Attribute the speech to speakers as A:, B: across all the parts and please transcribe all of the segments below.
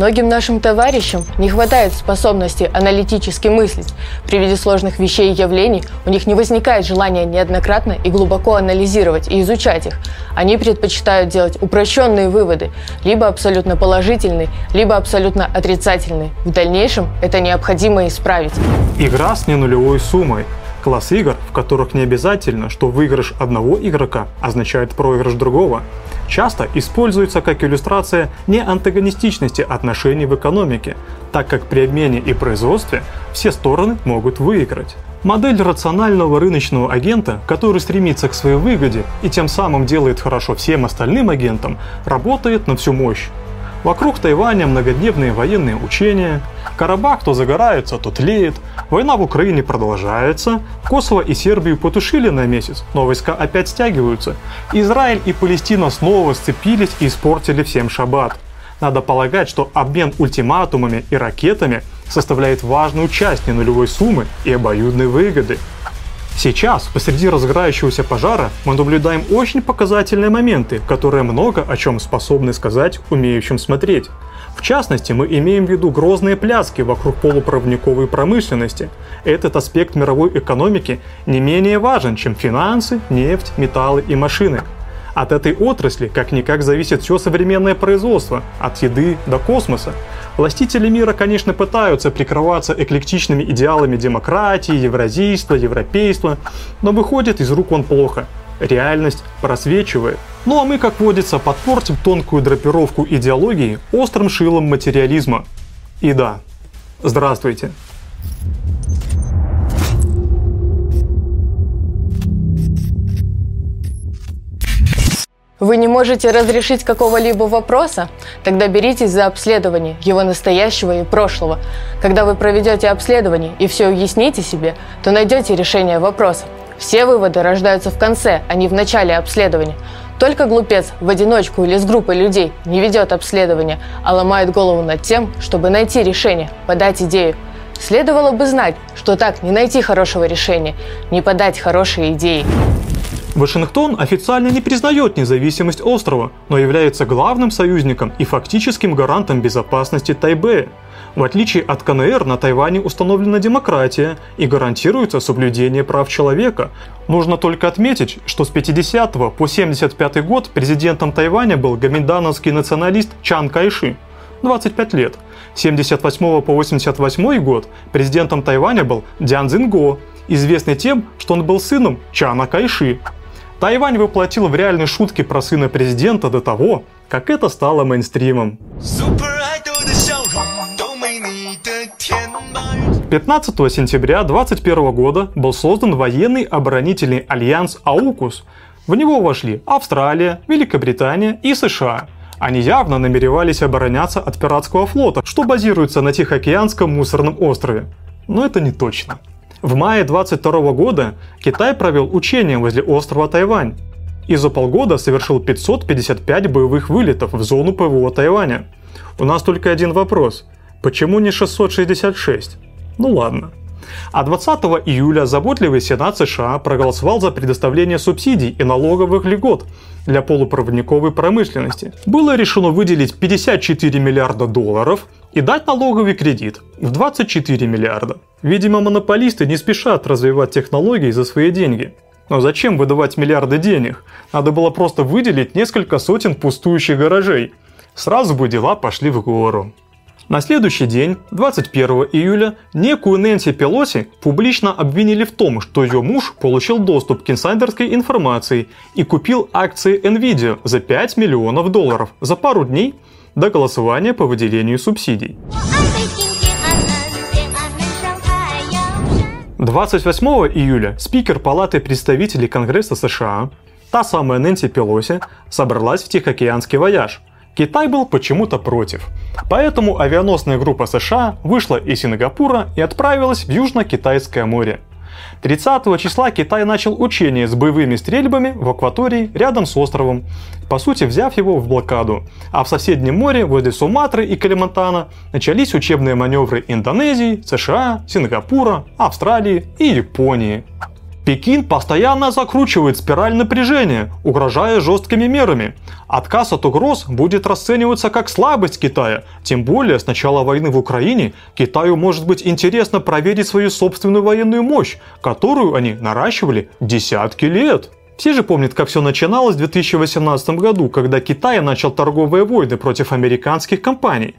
A: Многим нашим товарищам не хватает способности аналитически мыслить. При виде сложных вещей и явлений у них не возникает желания неоднократно и глубоко анализировать и изучать их. Они предпочитают делать упрощенные выводы, либо абсолютно положительные, либо абсолютно отрицательные. В дальнейшем это необходимо исправить.
B: Игра с ненулевой суммой – Класс игр, в которых не обязательно, что выигрыш одного игрока означает проигрыш другого, часто используется как иллюстрация неантагонистичности отношений в экономике, так как при обмене и производстве все стороны могут выиграть. Модель рационального рыночного агента, который стремится к своей выгоде и тем самым делает хорошо всем остальным агентам, работает на всю мощь. Вокруг Тайваня многодневные военные учения, Карабах то загорается, то тлеет, война в Украине продолжается, Косово и Сербию потушили на месяц, но войска опять стягиваются. Израиль и Палестина снова сцепились и испортили всем шаббат. Надо полагать, что обмен ультиматумами и ракетами составляет важную часть ненулевой суммы и обоюдной выгоды. Сейчас, посреди разгорающегося пожара, мы наблюдаем очень показательные моменты, которые много о чем способны сказать умеющим смотреть. В частности, мы имеем в виду грозные пляски вокруг полупроводниковой промышленности. Этот аспект мировой экономики не менее важен, чем финансы, нефть, металлы и машины. От этой отрасли как-никак зависит все современное производство, от еды до космоса. Властители мира, конечно, пытаются прикрываться эклектичными идеалами демократии, евразийства, европейства, но выходит из рук он плохо. Реальность просвечивает. Ну а мы, как водится, подпортим тонкую драпировку идеологии острым шилом материализма. И да, здравствуйте.
A: Вы не можете разрешить какого-либо вопроса? Тогда беритесь за обследование его настоящего и прошлого. Когда вы проведете обследование и все уясните себе, то найдете решение вопроса. Все выводы рождаются в конце, а не в начале обследования. Только глупец в одиночку или с группой людей не ведет обследование, а ломает голову над тем, чтобы найти решение, подать идею. Следовало бы знать, что так не найти хорошего решения, не подать хорошие идеи.
B: Вашингтон официально не признает независимость острова, но является главным союзником и фактическим гарантом безопасности Тайбэя. В отличие от КНР, на Тайване установлена демократия и гарантируется соблюдение прав человека. Нужно только отметить, что с 50 по 75 год президентом Тайваня был гоминдановский националист Чан Кайши. 25 лет. С 78 по 88 год президентом Тайваня был Дзян Цзинго, известный тем, что он был сыном Чана Кайши. Тайвань воплотил в реальной шутке про сына президента до того, как это стало мейнстримом. 15 сентября 2021 года был создан военный оборонительный альянс «Аукус». В него вошли Австралия, Великобритания и США. Они явно намеревались обороняться от пиратского флота, что базируется на Тихоокеанском мусорном острове. Но это не точно. В мае 22 года Китай провел учения возле острова Тайвань и за полгода совершил 555 боевых вылетов в зону ПВО Тайваня. У нас только один вопрос. Почему не 666? Ну ладно. А 20 июля заботливый Сенат США проголосовал за предоставление субсидий и налоговых льгот для полупроводниковой промышленности. Было решено выделить 54 миллиарда долларов и дать налоговый кредит в 24 миллиарда. Видимо, монополисты не спешат развивать технологии за свои деньги. Но зачем выдавать миллиарды денег? Надо было просто выделить несколько сотен пустующих гаражей. Сразу бы дела пошли в гору. На следующий день, 21 июля, некую Нэнси Пелоси публично обвинили в том, что ее муж получил доступ к инсайдерской информации и купил акции Nvidia за 5 миллионов долларов за пару дней до голосования по выделению субсидий. 28 июля спикер Палаты представителей Конгресса США, та самая Нэнси Пелоси, собралась в Тихоокеанский вояж – Китай был почему-то против. Поэтому авианосная группа США вышла из Сингапура и отправилась в Южно-Китайское море. 30 числа Китай начал учение с боевыми стрельбами в акватории рядом с островом, по сути взяв его в блокаду. А в соседнем море, возле Суматры и Калимантана, начались учебные маневры Индонезии, США, Сингапура, Австралии и Японии. Пекин постоянно закручивает спираль напряжения, угрожая жесткими мерами. Отказ от угроз будет расцениваться как слабость Китая. Тем более, с начала войны в Украине Китаю может быть интересно проверить свою собственную военную мощь, которую они наращивали десятки лет. Все же помнят, как все начиналось в 2018 году, когда Китай начал торговые войны против американских компаний.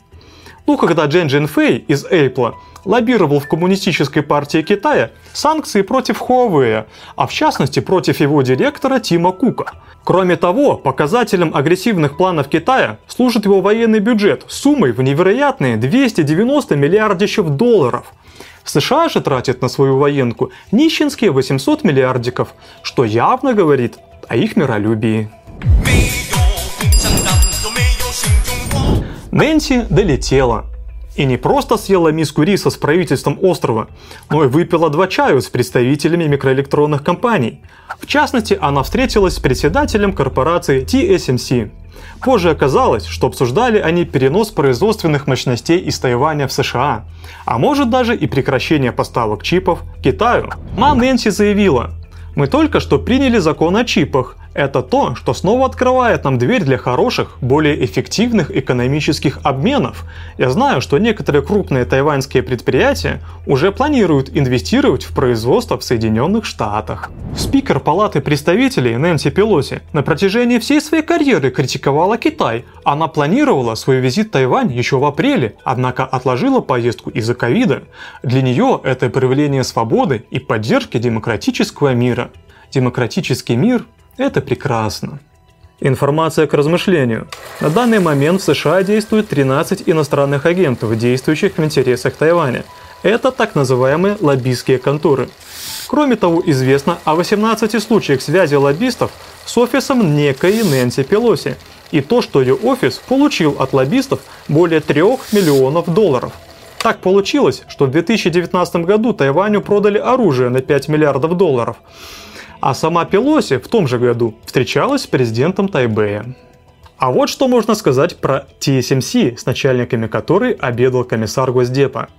B: Ну, когда Джен Джин Фэй из Apple лоббировал в Коммунистической партии Китая санкции против Huawei, а в частности против его директора Тима Кука. Кроме того, показателем агрессивных планов Китая служит его военный бюджет суммой в невероятные 290 миллиардищев долларов. США же тратят на свою военку нищенские 800 миллиардиков, что явно говорит о их миролюбии. Нэнси долетела. И не просто съела миску риса с правительством острова, но и выпила два чаю с представителями микроэлектронных компаний. В частности, она встретилась с председателем корпорации TSMC. Позже оказалось, что обсуждали они перенос производственных мощностей из Тайваня в США, а может даже и прекращение поставок чипов Китаю. Мам Нэнси заявила, мы только что приняли закон о чипах, это то, что снова открывает нам дверь для хороших, более эффективных экономических обменов. Я знаю, что некоторые крупные тайваньские предприятия уже планируют инвестировать в производство в Соединенных Штатах. Спикер Палаты представителей Нэнси Пелоси на протяжении всей своей карьеры критиковала Китай. Она планировала свой визит в Тайвань еще в апреле, однако отложила поездку из-за ковида. Для нее это проявление свободы и поддержки демократического мира. Демократический мир это прекрасно. Информация к размышлению. На данный момент в США действует 13 иностранных агентов, действующих в интересах Тайваня. Это так называемые лоббистские конторы. Кроме того, известно о 18 случаях связи лоббистов с офисом некой Нэнси Пелоси и то, что ее офис получил от лоббистов более 3 миллионов долларов. Так получилось, что в 2019 году Тайваню продали оружие на 5 миллиардов долларов. А сама Пелоси в том же году встречалась с президентом Тайбэя. А вот что можно сказать про TSMC, с начальниками которой обедал комиссар Госдепа.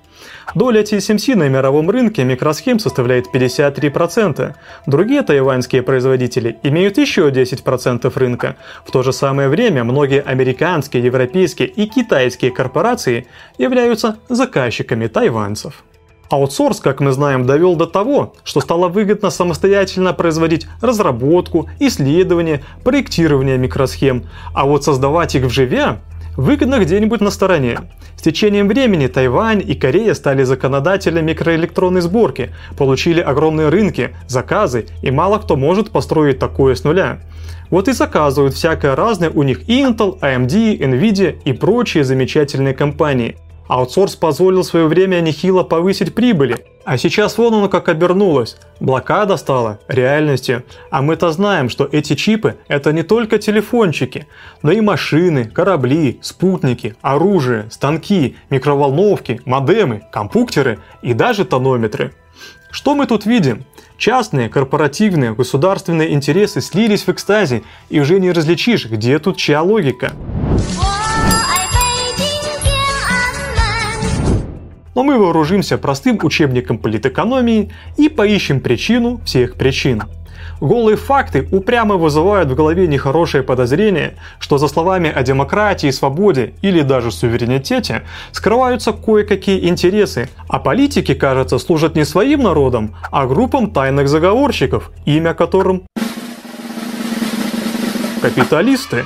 B: Доля TSMC на мировом рынке микросхем составляет 53%. Другие тайваньские производители имеют еще 10% рынка. В то же самое время многие американские, европейские и китайские корпорации являются заказчиками тайваньцев. Аутсорс, как мы знаем, довел до того, что стало выгодно самостоятельно производить разработку, исследование, проектирование микросхем, а вот создавать их вживе выгодно где-нибудь на стороне. С течением времени Тайвань и Корея стали законодателями микроэлектронной сборки, получили огромные рынки, заказы, и мало кто может построить такое с нуля. Вот и заказывают всякое разное у них Intel, AMD, Nvidia и прочие замечательные компании – Аутсорс позволил в свое время нехило повысить прибыли. А сейчас вон оно как обернулось. Блокада стала реальностью. А мы-то знаем, что эти чипы это не только телефончики, но и машины, корабли, спутники, оружие, станки, микроволновки, модемы, компьютеры и даже тонометры. Что мы тут видим? Частные, корпоративные, государственные интересы слились в экстазе, и уже не различишь, где тут чья логика. Но мы вооружимся простым учебником политэкономии и поищем причину всех причин. Голые факты упрямо вызывают в голове нехорошее подозрение, что за словами о демократии, свободе или даже суверенитете скрываются кое-какие интересы, а политики, кажется, служат не своим народом, а группам тайных заговорщиков, имя которым капиталисты.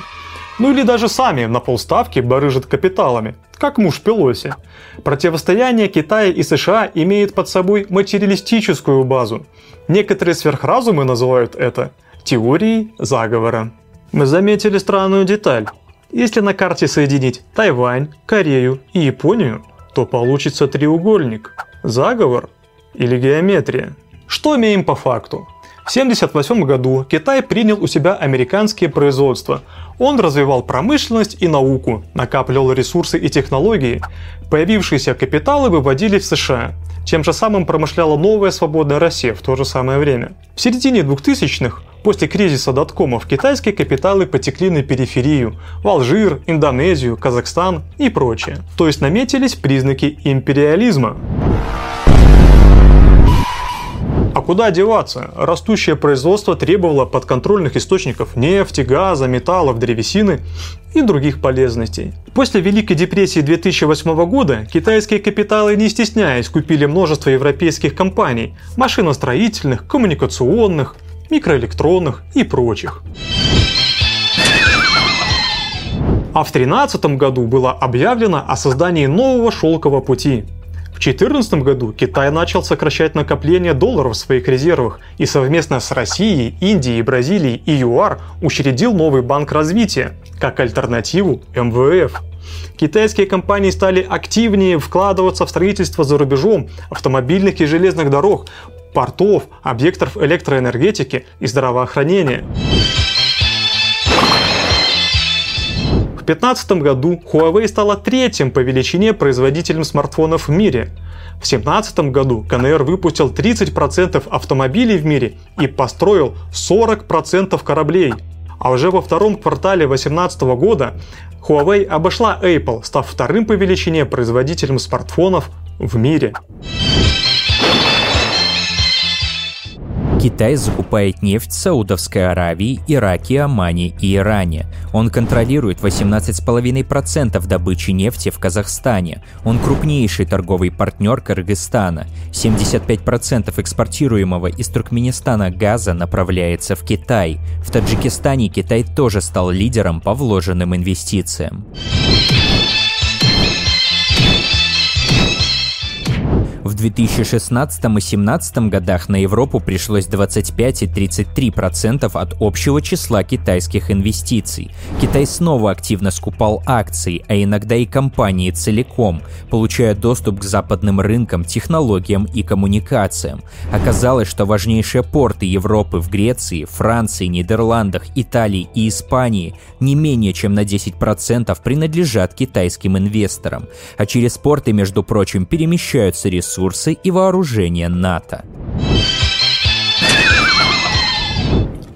B: Ну или даже сами на полставки барыжат капиталами, как муж Пелоси. Противостояние Китая и США имеет под собой материалистическую базу. Некоторые сверхразумы называют это теорией заговора. Мы заметили странную деталь. Если на карте соединить Тайвань, Корею и Японию, то получится треугольник. Заговор или геометрия. Что имеем по факту? В 1978 году Китай принял у себя американские производства. Он развивал промышленность и науку, накапливал ресурсы и технологии. Появившиеся капиталы выводили в США. Тем же самым промышляла новая свободная Россия в то же самое время. В середине 2000-х После кризиса доткомов китайские капиталы потекли на периферию – в Алжир, Индонезию, Казахстан и прочее. То есть наметились признаки империализма. Куда деваться? Растущее производство требовало подконтрольных источников нефти, газа, металлов, древесины и других полезностей. После Великой депрессии 2008 года китайские капиталы, не стесняясь, купили множество европейских компаний – машиностроительных, коммуникационных, микроэлектронных и прочих. А в 2013 году было объявлено о создании нового шелкового пути – в 2014 году Китай начал сокращать накопление долларов в своих резервах и совместно с Россией, Индией, Бразилией и ЮАР учредил новый банк развития как альтернативу МВФ. Китайские компании стали активнее вкладываться в строительство за рубежом автомобильных и железных дорог, портов, объектов электроэнергетики и здравоохранения. 2015 году Huawei стала третьим по величине производителем смартфонов в мире. В 2017 году КНР выпустил 30% автомобилей в мире и построил 40% кораблей. А уже во втором квартале 2018 года Huawei обошла Apple, став вторым по величине производителем смартфонов в мире.
C: Китай закупает нефть Саудовской Аравии, Ираке, Омане и Иране. Он контролирует 18,5% добычи нефти в Казахстане. Он крупнейший торговый партнер Кыргызстана. 75% экспортируемого из Туркменистана газа направляется в Китай. В Таджикистане Китай тоже стал лидером по вложенным инвестициям. 2016 и 2017 годах на Европу пришлось 25 и 33% от общего числа китайских инвестиций. Китай снова активно скупал акции, а иногда и компании целиком, получая доступ к западным рынкам, технологиям и коммуникациям. Оказалось, что важнейшие порты Европы в Греции, Франции, Нидерландах, Италии и Испании не менее чем на 10% принадлежат китайским инвесторам, а через порты, между прочим, перемещаются ресурсы ресурсы и вооружение НАТО.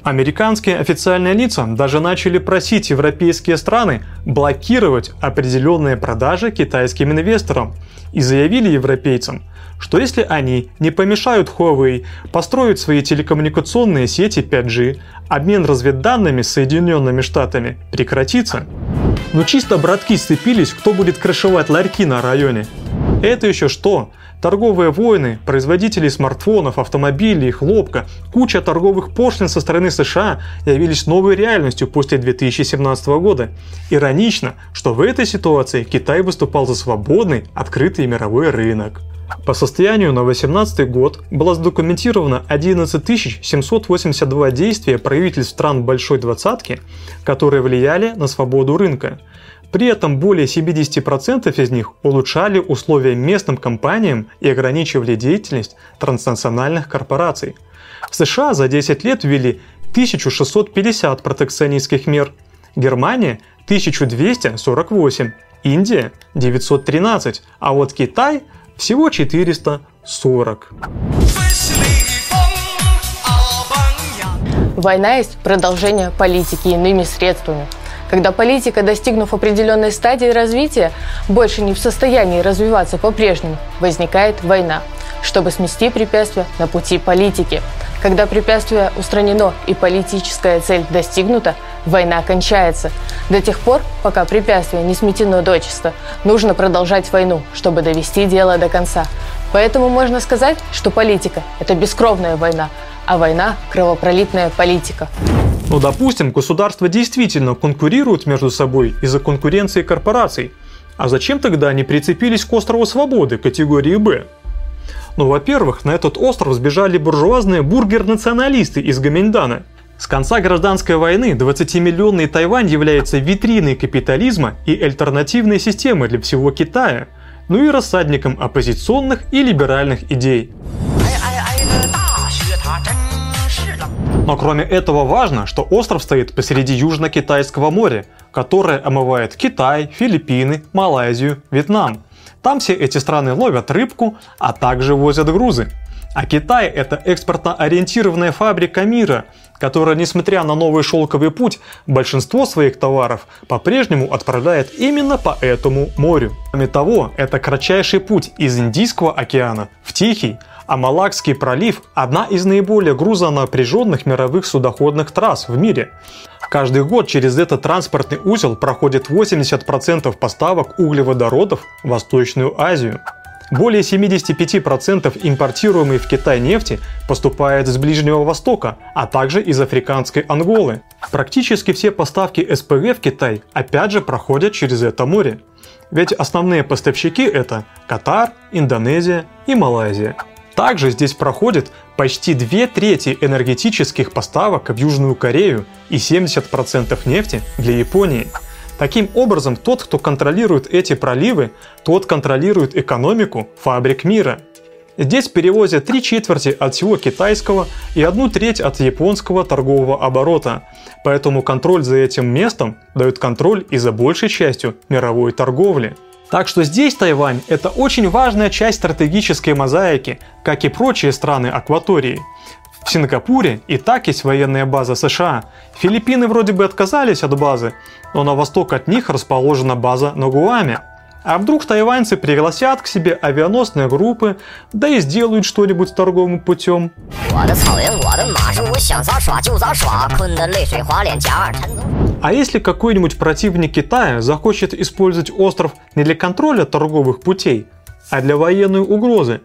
B: Американские официальные лица даже начали просить европейские страны блокировать определенные продажи китайским инвесторам и заявили европейцам, что если они не помешают Huawei построить свои телекоммуникационные сети 5G, обмен разведданными с Соединенными Штатами прекратится. Но чисто братки сцепились, кто будет крышевать ларьки на районе. Это еще что? Торговые войны, производители смартфонов, автомобилей, хлопка, куча торговых пошлин со стороны США явились новой реальностью после 2017 года. Иронично, что в этой ситуации Китай выступал за свободный, открытый мировой рынок. По состоянию на 2018 год было задокументировано 11 782 действия правительств стран Большой Двадцатки, которые влияли на свободу рынка. При этом более 70% из них улучшали условия местным компаниям и ограничивали деятельность транснациональных корпораций. В США за 10 лет ввели 1650 протекционистских мер, Германия 1248, Индия 913, а вот Китай всего 440.
A: Война есть продолжение политики иными средствами – когда политика, достигнув определенной стадии развития, больше не в состоянии развиваться по-прежнему, возникает война, чтобы смести препятствия на пути политики. Когда препятствие устранено и политическая цель достигнута, война кончается. До тех пор, пока препятствие не сметено дочисто, нужно продолжать войну, чтобы довести дело до конца. Поэтому можно сказать, что политика – это бескровная война, а война – кровопролитная политика.
B: Ну, допустим, государства действительно конкурируют между собой из-за конкуренции корпораций. А зачем тогда они прицепились к острову Свободы категории «Б»? Ну, во-первых, на этот остров сбежали буржуазные бургер-националисты из Гаминдана. С конца гражданской войны 20-миллионный Тайвань является витриной капитализма и альтернативной системой для всего Китая, ну и рассадником оппозиционных и либеральных идей. Но кроме этого важно, что остров стоит посреди Южно-Китайского моря, которое омывает Китай, Филиппины, Малайзию, Вьетнам. Там все эти страны ловят рыбку, а также возят грузы. А Китай – это экспортно-ориентированная фабрика мира, которая, несмотря на новый шелковый путь, большинство своих товаров по-прежнему отправляет именно по этому морю. Кроме того, это кратчайший путь из Индийского океана в Тихий, А Малакский пролив – одна из наиболее грузонапряженных мировых судоходных трасс в мире. Каждый год через этот транспортный узел проходит 80% поставок углеводородов в Восточную Азию. Более 75% импортируемой в Китай нефти поступает с Ближнего Востока, а также из африканской Анголы. Практически все поставки СПГ в Китай опять же проходят через это море. Ведь основные поставщики это Катар, Индонезия и Малайзия. Также здесь проходит почти две трети энергетических поставок в Южную Корею и 70% нефти для Японии – Таким образом, тот, кто контролирует эти проливы, тот контролирует экономику фабрик мира. Здесь перевозят три четверти от всего китайского и одну треть от японского торгового оборота. Поэтому контроль за этим местом дает контроль и за большей частью мировой торговли. Так что здесь Тайвань – это очень важная часть стратегической мозаики, как и прочие страны акватории. В Сингапуре и так есть военная база США. Филиппины вроде бы отказались от базы, но на восток от них расположена база на Гуаме. А вдруг тайваньцы пригласят к себе авианосные группы, да и сделают что-нибудь торговым путем? А если какой-нибудь противник Китая захочет использовать остров не для контроля торговых путей, а для военной угрозы?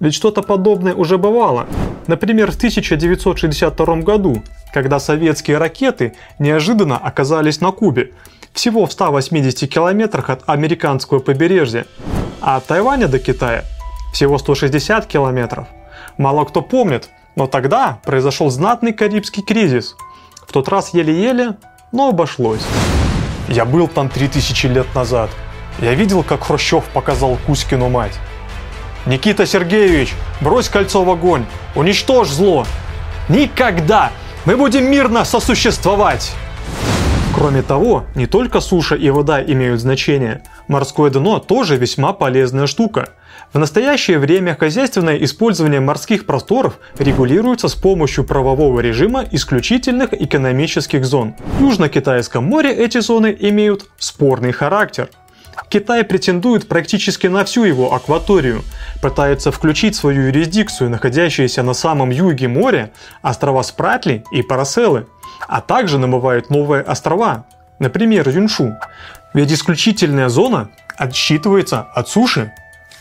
B: Ведь что-то подобное уже бывало. Например, в 1962 году, когда советские ракеты неожиданно оказались на Кубе, всего в 180 километрах от американского побережья, а от Тайваня до Китая всего 160 километров. Мало кто помнит, но тогда произошел знатный Карибский кризис. В тот раз еле-еле, но обошлось. Я был там 3000 лет назад. Я видел, как Хрущев показал Кузькину мать. Никита Сергеевич, брось кольцо в огонь, уничтожь зло. Никогда! Мы будем мирно сосуществовать! Кроме того, не только суша и вода имеют значение. Морское дно тоже весьма полезная штука. В настоящее время хозяйственное использование морских просторов регулируется с помощью правового режима исключительных экономических зон. В Южно-Китайском море эти зоны имеют спорный характер – Китай претендует практически на всю его акваторию, пытается включить свою юрисдикцию находящиеся на самом юге моря острова Спратли и Параселы, а также намывает новые острова, например, Юншу. Ведь исключительная зона отсчитывается от суши.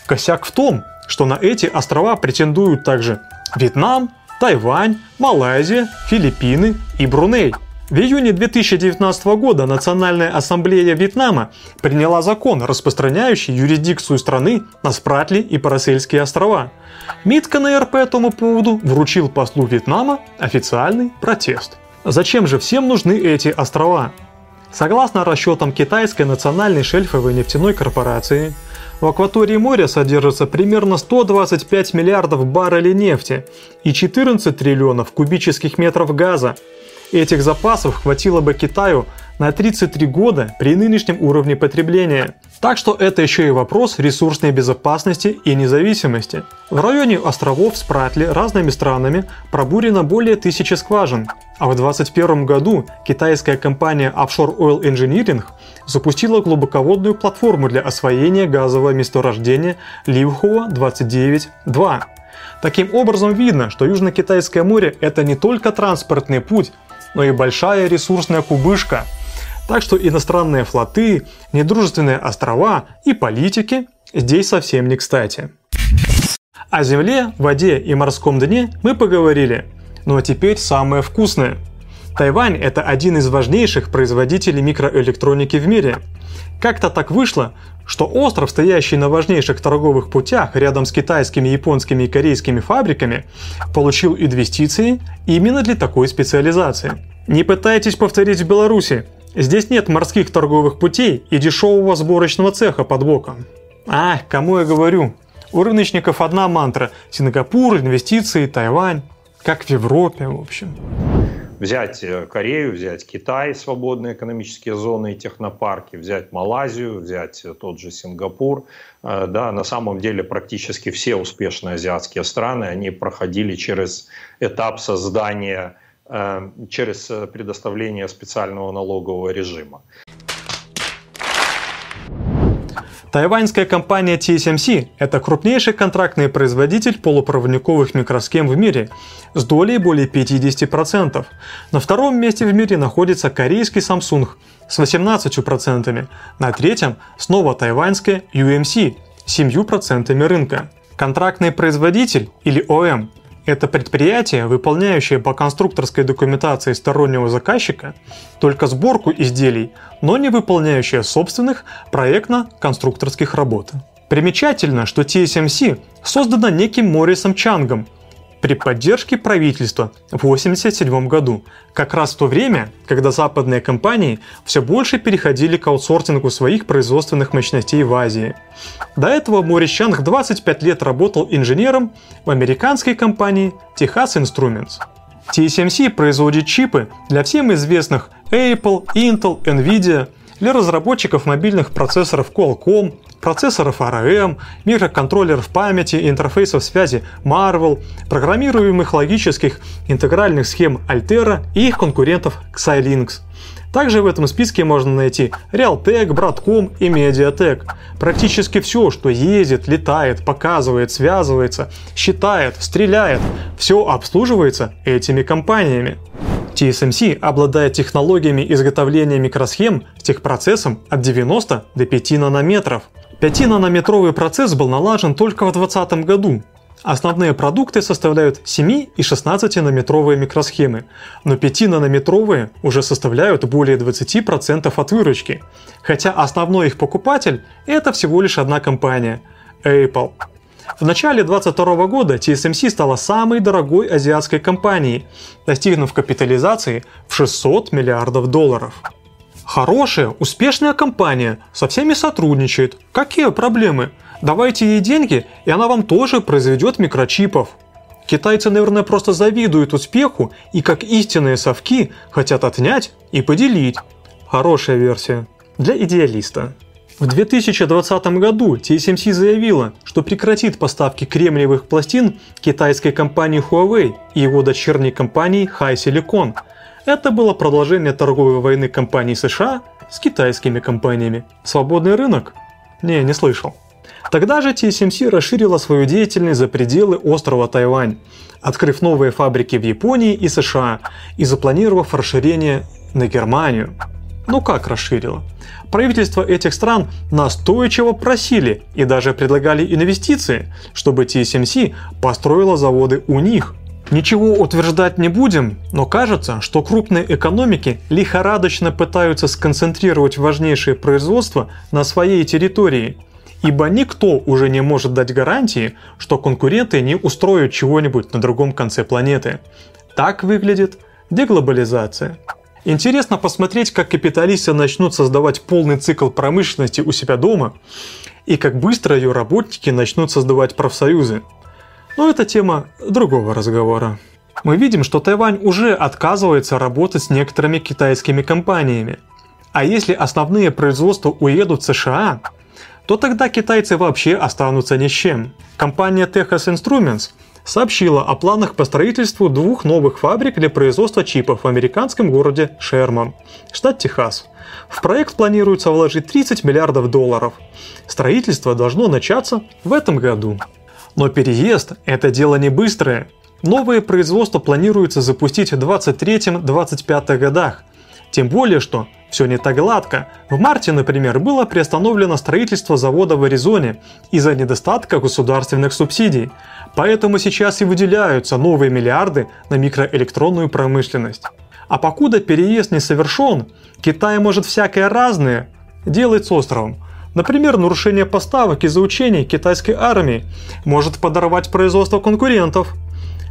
B: Косяк в том, что на эти острова претендуют также Вьетнам, Тайвань, Малайзия, Филиппины и Бруней – в июне 2019 года Национальная ассамблея Вьетнама приняла закон, распространяющий юрисдикцию страны на Спратли и Парасельские острова. МИД КНР по этому поводу вручил послу Вьетнама официальный протест. Зачем же всем нужны эти острова? Согласно расчетам Китайской национальной шельфовой нефтяной корпорации, в акватории моря содержится примерно 125 миллиардов баррелей нефти и 14 триллионов кубических метров газа, Этих запасов хватило бы Китаю на 33 года при нынешнем уровне потребления. Так что это еще и вопрос ресурсной безопасности и независимости. В районе островов Спратли разными странами пробурено более тысячи скважин, а в 2021 году китайская компания Offshore Oil Engineering запустила глубоководную платформу для освоения газового месторождения Ливхуа 29-2. Таким образом видно, что Южно-Китайское море это не только транспортный путь, но и большая ресурсная кубышка. Так что иностранные флоты, недружественные острова и политики здесь совсем не кстати. О земле, воде и морском дне мы поговорили. Ну а теперь самое вкусное. Тайвань – это один из важнейших производителей микроэлектроники в мире. Как-то так вышло, что остров, стоящий на важнейших торговых путях рядом с китайскими, японскими и корейскими фабриками, получил инвестиции именно для такой специализации. Не пытайтесь повторить в Беларуси. Здесь нет морских торговых путей и дешевого сборочного цеха под боком. А, кому я говорю? У рыночников одна мантра – Сингапур, инвестиции, Тайвань. Как в Европе, в общем
D: взять э, Корею, взять Китай, свободные экономические зоны и технопарки, взять Малайзию, взять э, тот же Сингапур. Э, да, на самом деле практически все успешные азиатские страны, они проходили через этап создания, через предоставление специального налогового режима.
B: Тайваньская компания TSMC – это крупнейший контрактный производитель полупроводниковых микросхем в мире с долей более 50%. На втором месте в мире находится корейский Samsung с 18%. На третьем снова тайваньская UMC с 7% рынка. Контрактный производитель или ОМ это предприятие, выполняющее по конструкторской документации стороннего заказчика только сборку изделий, но не выполняющее собственных проектно-конструкторских работ. Примечательно, что TSMC создана неким Моррисом Чангом, при поддержке правительства в 1987 году, как раз в то время, когда западные компании все больше переходили к аутсорсингу своих производственных мощностей в Азии. До этого Морис Чанг 25 лет работал инженером в американской компании Texas Instruments. TSMC производит чипы для всем известных Apple, Intel, Nvidia, для разработчиков мобильных процессоров Qualcomm, процессоров ARM, микроконтроллеров памяти, интерфейсов связи Marvel, программируемых логических интегральных схем Altera и их конкурентов Xilinx. Также в этом списке можно найти Realtek, Broadcom и Mediatek. Практически все, что ездит, летает, показывает, связывается, считает, стреляет, все обслуживается этими компаниями. TSMC обладает технологиями изготовления микросхем с техпроцессом от 90 до 5 нанометров. 5-нанометровый процесс был налажен только в 2020 году. Основные продукты составляют 7 и 16-нанометровые микросхемы, но 5-нанометровые уже составляют более 20% от выручки, хотя основной их покупатель – это всего лишь одна компания – Apple. В начале 2022 года TSMC стала самой дорогой азиатской компанией, достигнув капитализации в 600 миллиардов долларов. Хорошая, успешная компания, со всеми сотрудничает. Какие проблемы? Давайте ей деньги, и она вам тоже произведет микрочипов. Китайцы, наверное, просто завидуют успеху и как истинные совки хотят отнять и поделить. Хорошая версия. Для идеалиста. В 2020 году TSMC заявила, что прекратит поставки кремниевых пластин китайской компании Huawei и его дочерней компании HiSilicon – это было продолжение торговой войны компаний США с китайскими компаниями. Свободный рынок? Не, не слышал. Тогда же TSMC расширила свою деятельность за пределы острова Тайвань, открыв новые фабрики в Японии и США и запланировав расширение на Германию. Ну как расширила? Правительства этих стран настойчиво просили и даже предлагали инвестиции, чтобы TSMC построила заводы у них – Ничего утверждать не будем, но кажется, что крупные экономики лихорадочно пытаются сконцентрировать важнейшее производство на своей территории, ибо никто уже не может дать гарантии, что конкуренты не устроят чего-нибудь на другом конце планеты. Так выглядит деглобализация. Интересно посмотреть, как капиталисты начнут создавать полный цикл промышленности у себя дома, и как быстро ее работники начнут создавать профсоюзы. Но это тема другого разговора. Мы видим, что Тайвань уже отказывается работать с некоторыми китайскими компаниями. А если основные производства уедут в США, то тогда китайцы вообще останутся ни с чем. Компания Texas Instruments сообщила о планах по строительству двух новых фабрик для производства чипов в американском городе Шерман, штат Техас. В проект планируется вложить 30 миллиардов долларов. Строительство должно начаться в этом году. Но переезд – это дело не быстрое. Новое производство планируется запустить в 23-25 годах. Тем более, что все не так гладко. В марте, например, было приостановлено строительство завода в Аризоне из-за недостатка государственных субсидий. Поэтому сейчас и выделяются новые миллиарды на микроэлектронную промышленность. А покуда переезд не совершен, Китай может всякое разное делать с островом. Например, нарушение поставок из-за учений китайской армии может подорвать производство конкурентов.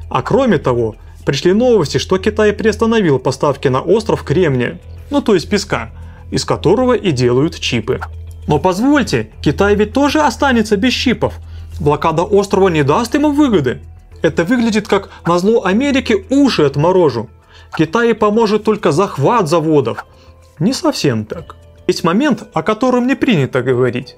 B: А кроме того, пришли новости, что Китай приостановил поставки на остров кремния, ну то есть песка, из которого и делают чипы. Но позвольте, Китай ведь тоже останется без чипов. Блокада острова не даст ему выгоды. Это выглядит как на зло Америке уши отморожу. Китаю поможет только захват заводов. Не совсем так. Есть момент, о котором не принято говорить.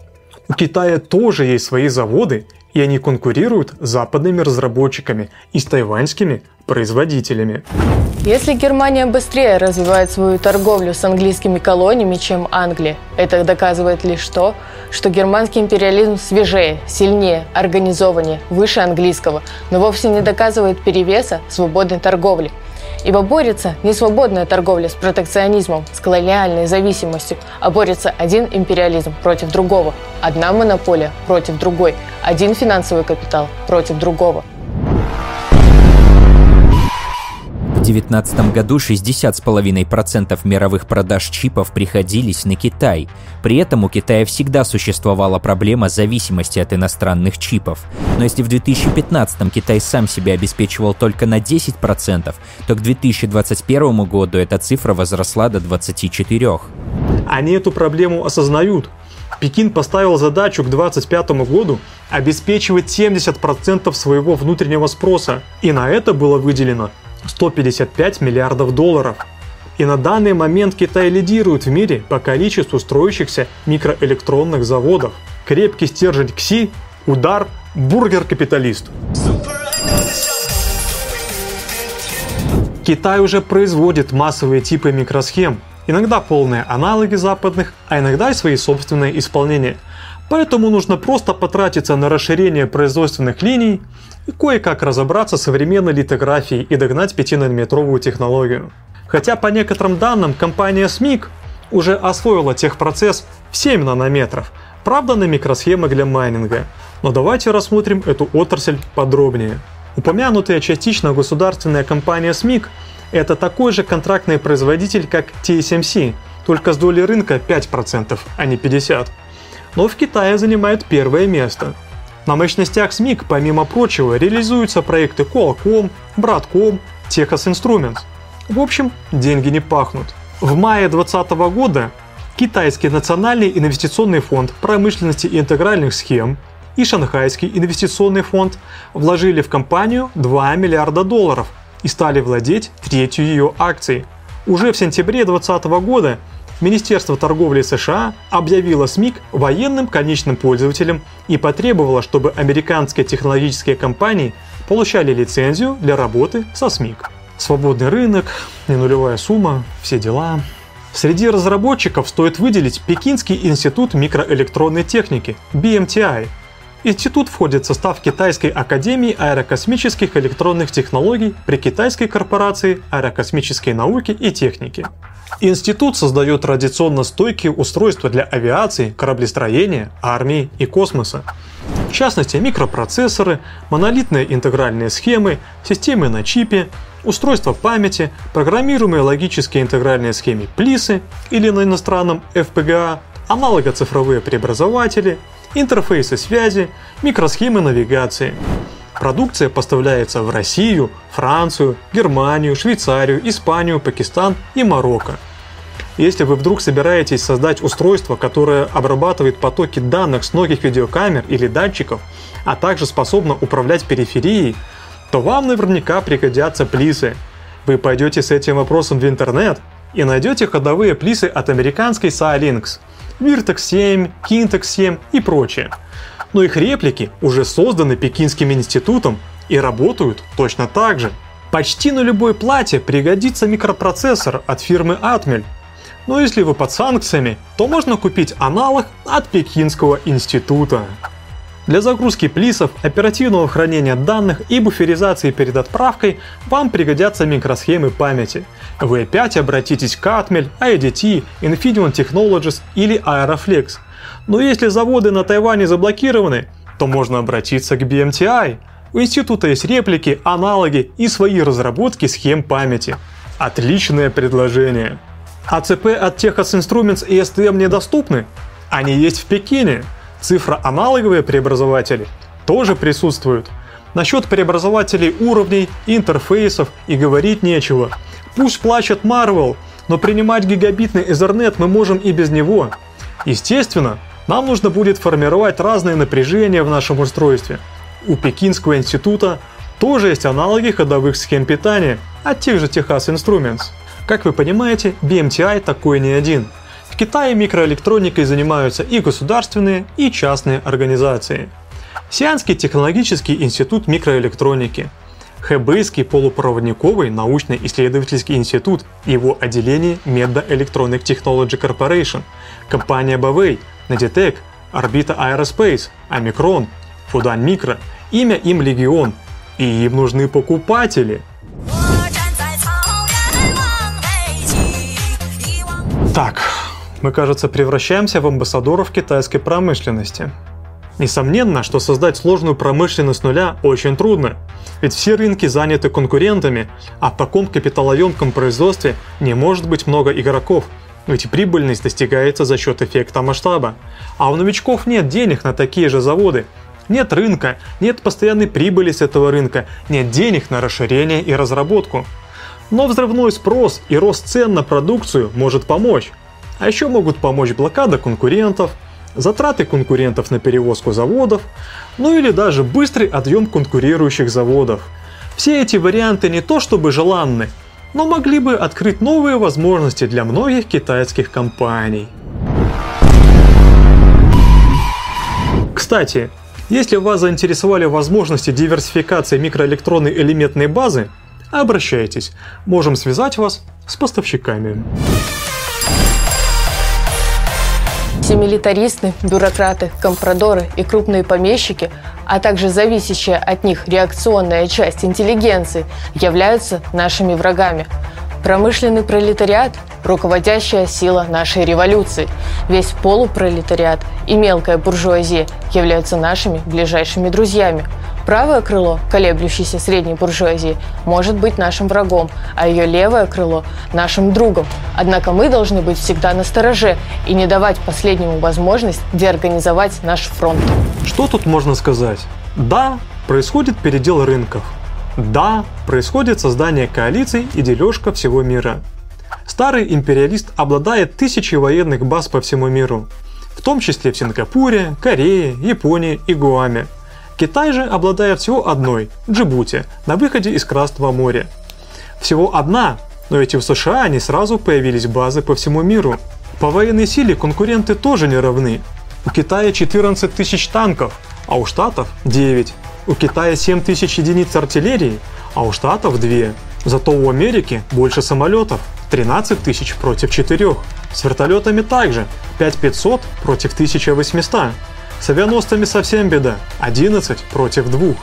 B: У Китая тоже есть свои заводы, и они конкурируют с западными разработчиками и с тайваньскими производителями.
A: Если Германия быстрее развивает свою торговлю с английскими колониями, чем Англия, это доказывает лишь то, что германский империализм свежее, сильнее, организованнее, выше английского, но вовсе не доказывает перевеса свободной торговли. Ибо борется не свободная торговля с протекционизмом, с колониальной зависимостью, а борется один империализм против другого, одна монополия против другой, один финансовый капитал против другого –
C: 2019 году 60,5% мировых продаж чипов приходились на Китай. При этом у Китая всегда существовала проблема зависимости от иностранных чипов. Но если в 2015 Китай сам себя обеспечивал только на 10%, то к 2021 году эта цифра возросла до 24%.
B: Они эту проблему осознают. Пекин поставил задачу к 2025 году обеспечивать 70% своего внутреннего спроса, и на это было выделено 155 миллиардов долларов. И на данный момент Китай лидирует в мире по количеству строящихся микроэлектронных заводов. Крепкий стержень КСИ, удар, бургер-капиталист. Китай уже производит массовые типы микросхем, иногда полные аналоги западных, а иногда и свои собственные исполнения. Поэтому нужно просто потратиться на расширение производственных линий и кое-как разобраться с современной литографией и догнать 5-нанометровую технологию. Хотя по некоторым данным компания SMIC уже освоила техпроцесс в 7 нанометров, правда на микросхемы для майнинга. Но давайте рассмотрим эту отрасль подробнее. Упомянутая частично государственная компания SMIC – это такой же контрактный производитель, как TSMC, только с долей рынка 5%, а не 50%. Но в Китае занимает первое место – на мощностях SMIC, помимо прочего, реализуются проекты Qualcomm, Broadcom, Texas Instruments. В общем, деньги не пахнут. В мае 2020 года Китайский национальный инвестиционный фонд промышленности и интегральных схем и Шанхайский инвестиционный фонд вложили в компанию 2 миллиарда долларов и стали владеть третью ее акцией. Уже в сентябре 2020 года Министерство торговли США объявило СМИК военным конечным пользователем и потребовало, чтобы американские технологические компании получали лицензию для работы со СМИК. Свободный рынок, не нулевая сумма, все дела. Среди разработчиков стоит выделить Пекинский институт микроэлектронной техники, BMTI. Институт входит в состав Китайской академии аэрокосмических электронных технологий при Китайской корпорации аэрокосмической науки и техники. Институт создает традиционно стойкие устройства для авиации, кораблестроения, армии и космоса. В частности, микропроцессоры, монолитные интегральные схемы, системы на чипе, устройства памяти, программируемые логические интегральные схемы плисы или на иностранном FPGA, аналогоцифровые преобразователи, интерфейсы связи, микросхемы навигации. Продукция поставляется в Россию, Францию, Германию, Швейцарию, Испанию, Пакистан и Марокко. Если вы вдруг собираетесь создать устройство, которое обрабатывает потоки данных с многих видеокамер или датчиков, а также способно управлять периферией, то вам наверняка пригодятся плисы. Вы пойдете с этим вопросом в интернет и найдете ходовые плисы от американской Xilinx, Virtex 7, Kintex 7 и прочее но их реплики уже созданы Пекинским институтом и работают точно так же. Почти на любой плате пригодится микропроцессор от фирмы Atmel. Но если вы под санкциями, то можно купить аналог от Пекинского института. Для загрузки плисов, оперативного хранения данных и буферизации перед отправкой вам пригодятся микросхемы памяти. Вы опять обратитесь к Atmel, IDT, Infineon Technologies или Aeroflex – но если заводы на Тайване заблокированы, то можно обратиться к BMTI. У института есть реплики, аналоги и свои разработки схем памяти. Отличное предложение. АЦП от Texas Instruments и STM недоступны? Они есть в Пекине. Цифроаналоговые преобразователи тоже присутствуют. Насчет преобразователей уровней, интерфейсов и говорить нечего. Пусть плачет Marvel, но принимать гигабитный Ethernet мы можем и без него. Естественно, нам нужно будет формировать разные напряжения в нашем устройстве. У Пекинского института тоже есть аналоги ходовых схем питания от тех же Texas Instruments. Как вы понимаете, BMTI такой не один. В Китае микроэлектроникой занимаются и государственные, и частные организации. Сианский технологический институт микроэлектроники, Хэбэйский полупроводниковый научно-исследовательский институт и его отделение Medda Electronic Technology Corporation, компания Baway, Naditec, Orbita Aerospace, Omicron, Fudan Micro, имя им Легион, и им нужны покупатели. Так, мы, кажется, превращаемся в амбассадоров китайской промышленности. Несомненно, что создать сложную промышленность с нуля очень трудно, ведь все рынки заняты конкурентами, а в таком капиталоемком производстве не может быть много игроков, ведь прибыльность достигается за счет эффекта масштаба. А у новичков нет денег на такие же заводы, нет рынка, нет постоянной прибыли с этого рынка, нет денег на расширение и разработку. Но взрывной спрос и рост цен на продукцию может помочь. А еще могут помочь блокада конкурентов, затраты конкурентов на перевозку заводов, ну или даже быстрый отъем конкурирующих заводов. Все эти варианты не то чтобы желанны, но могли бы открыть новые возможности для многих китайских компаний. Кстати, если вас заинтересовали возможности диверсификации микроэлектронной элементной базы, обращайтесь, можем связать вас с поставщиками.
A: Все милитаристы, бюрократы, компрадоры и крупные помещики, а также зависящая от них реакционная часть интеллигенции, являются нашими врагами. Промышленный пролетариат – руководящая сила нашей революции. Весь полупролетариат и мелкая буржуазия являются нашими ближайшими друзьями – Правое крыло, колеблющейся средней буржуазии, может быть нашим врагом, а ее левое крыло – нашим другом. Однако мы должны быть всегда на стороже и не давать последнему возможность деорганизовать наш фронт.
B: Что тут можно сказать? Да, происходит передел рынков. Да, происходит создание коалиций и дележка всего мира. Старый империалист обладает тысячей военных баз по всему миру, в том числе в Сингапуре, Корее, Японии и Гуаме – Китай же обладает всего одной – Джибути, на выходе из Красного моря. Всего одна, но эти в США не сразу появились базы по всему миру. По военной силе конкуренты тоже не равны. У Китая 14 тысяч танков, а у Штатов 9. У Китая 7 тысяч единиц артиллерии, а у Штатов 2. Зато у Америки больше самолетов – 13 тысяч против 4. С вертолетами также – 5500 против 1800. С авианосцами совсем беда – 11 против 2.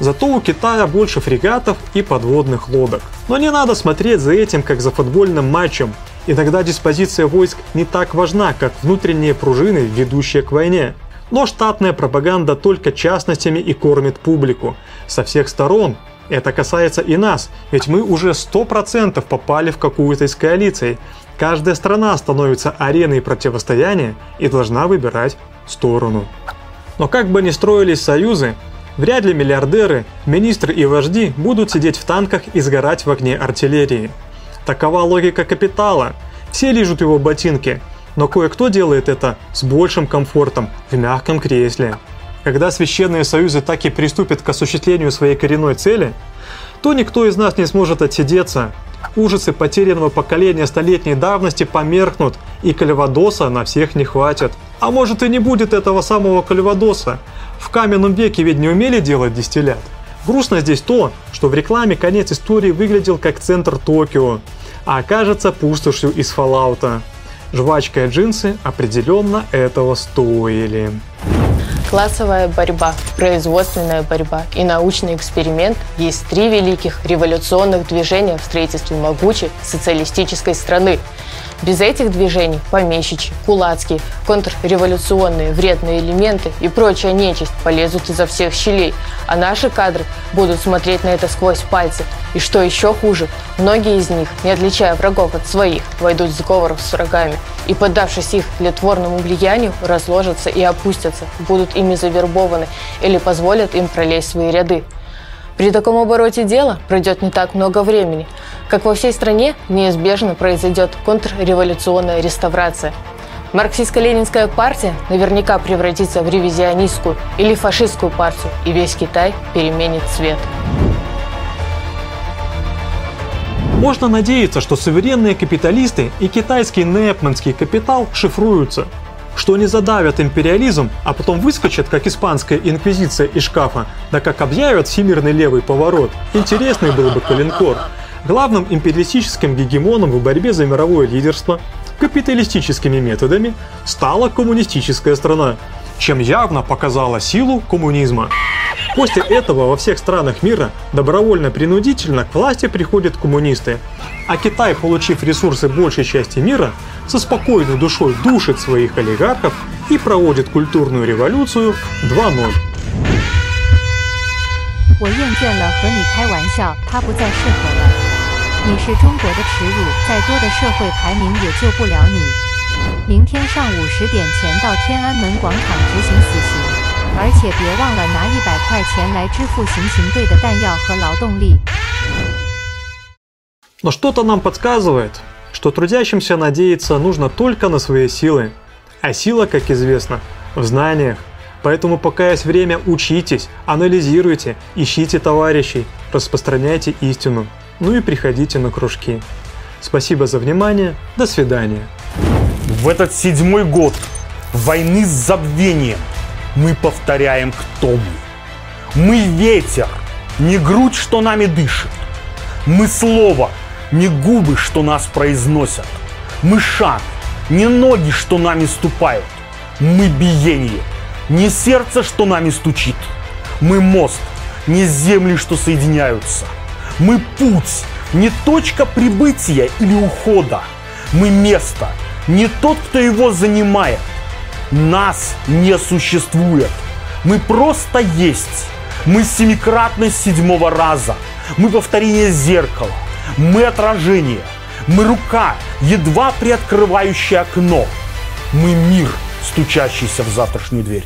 B: Зато у Китая больше фрегатов и подводных лодок. Но не надо смотреть за этим как за футбольным матчем. Иногда диспозиция войск не так важна, как внутренние пружины, ведущие к войне. Но штатная пропаганда только частностями и кормит публику. Со всех сторон это касается и нас, ведь мы уже 100% попали в какую-то из коалиций. Каждая страна становится ареной противостояния и должна выбирать сторону. Но как бы ни строились союзы, вряд ли миллиардеры, министры и вожди будут сидеть в танках и сгорать в огне артиллерии. Такова логика капитала. Все лижут его ботинки, но кое-кто делает это с большим комфортом в мягком кресле. Когда священные союзы так и приступят к осуществлению своей коренной цели, то никто из нас не сможет отсидеться. Ужасы потерянного поколения столетней давности померкнут, и кальвадоса на всех не хватит. А может и не будет этого самого кальвадоса. В каменном веке ведь не умели делать дистиллят. Грустно здесь то, что в рекламе конец истории выглядел как центр Токио, а окажется пустошью из Фоллаута. Жвачка и джинсы определенно этого стоили.
A: Классовая борьба, производственная борьба и научный эксперимент. Есть три великих революционных движения в строительстве могучей социалистической страны – без этих движений помещичьи, кулацкие, контрреволюционные, вредные элементы и прочая нечисть полезут изо всех щелей, а наши кадры будут смотреть на это сквозь пальцы. И что еще хуже, многие из них, не отличая врагов от своих, войдут в сговор с врагами и, поддавшись их тлетворному влиянию, разложатся и опустятся, будут ими завербованы или позволят им пролезть в свои ряды. При таком обороте дела пройдет не так много времени, как во всей стране неизбежно произойдет контрреволюционная реставрация. Марксистско-ленинская партия наверняка превратится в ревизионистскую или фашистскую партию, и весь Китай переменит цвет.
B: Можно надеяться, что суверенные капиталисты и китайский непманский капитал шифруются. Что они задавят империализм, а потом выскочат, как испанская инквизиция из шкафа, да как объявят всемирный левый поворот. Интересный был бы калинкор. Главным империалистическим гегемоном в борьбе за мировое лидерство капиталистическими методами стала коммунистическая страна, чем явно показала силу коммунизма. После этого во всех странах мира добровольно-принудительно к власти приходят коммунисты, а Китай, получив ресурсы большей части мира, со спокойной душой душит своих олигархов и проводит культурную революцию 2.0. 我厌倦了和你开玩笑，它不再适合了。你是中国的耻辱，再多的社会排名也救不了你。明天上午十点前到天安门广场执行死刑， 而且别忘了拿一百块钱来支付行刑队的弹药和劳动力。Но что-то нам подсказывает, что трудящимся надеяться нужно только на свои силы. А сила, как известно, в знаниях. Поэтому пока есть время, учитесь, анализируйте, ищите товарищей, распространяйте истину. Ну и приходите на кружки. Спасибо за внимание. До свидания.
E: В этот седьмой год войны с забвением мы повторяем, кто мы. Мы ветер, не грудь, что нами дышит. Мы слово, не губы, что нас произносят. Мы шаг, не ноги, что нами ступают. Мы биение, не сердце, что нами стучит. Мы мост, не земли, что соединяются. Мы путь, не точка прибытия или ухода. Мы место, не тот, кто его занимает. Нас не существует. Мы просто есть. Мы семикратность седьмого раза. Мы повторение зеркала. Мы отражение. Мы рука, едва приоткрывающая окно. Мы мир, стучащийся в завтрашнюю дверь.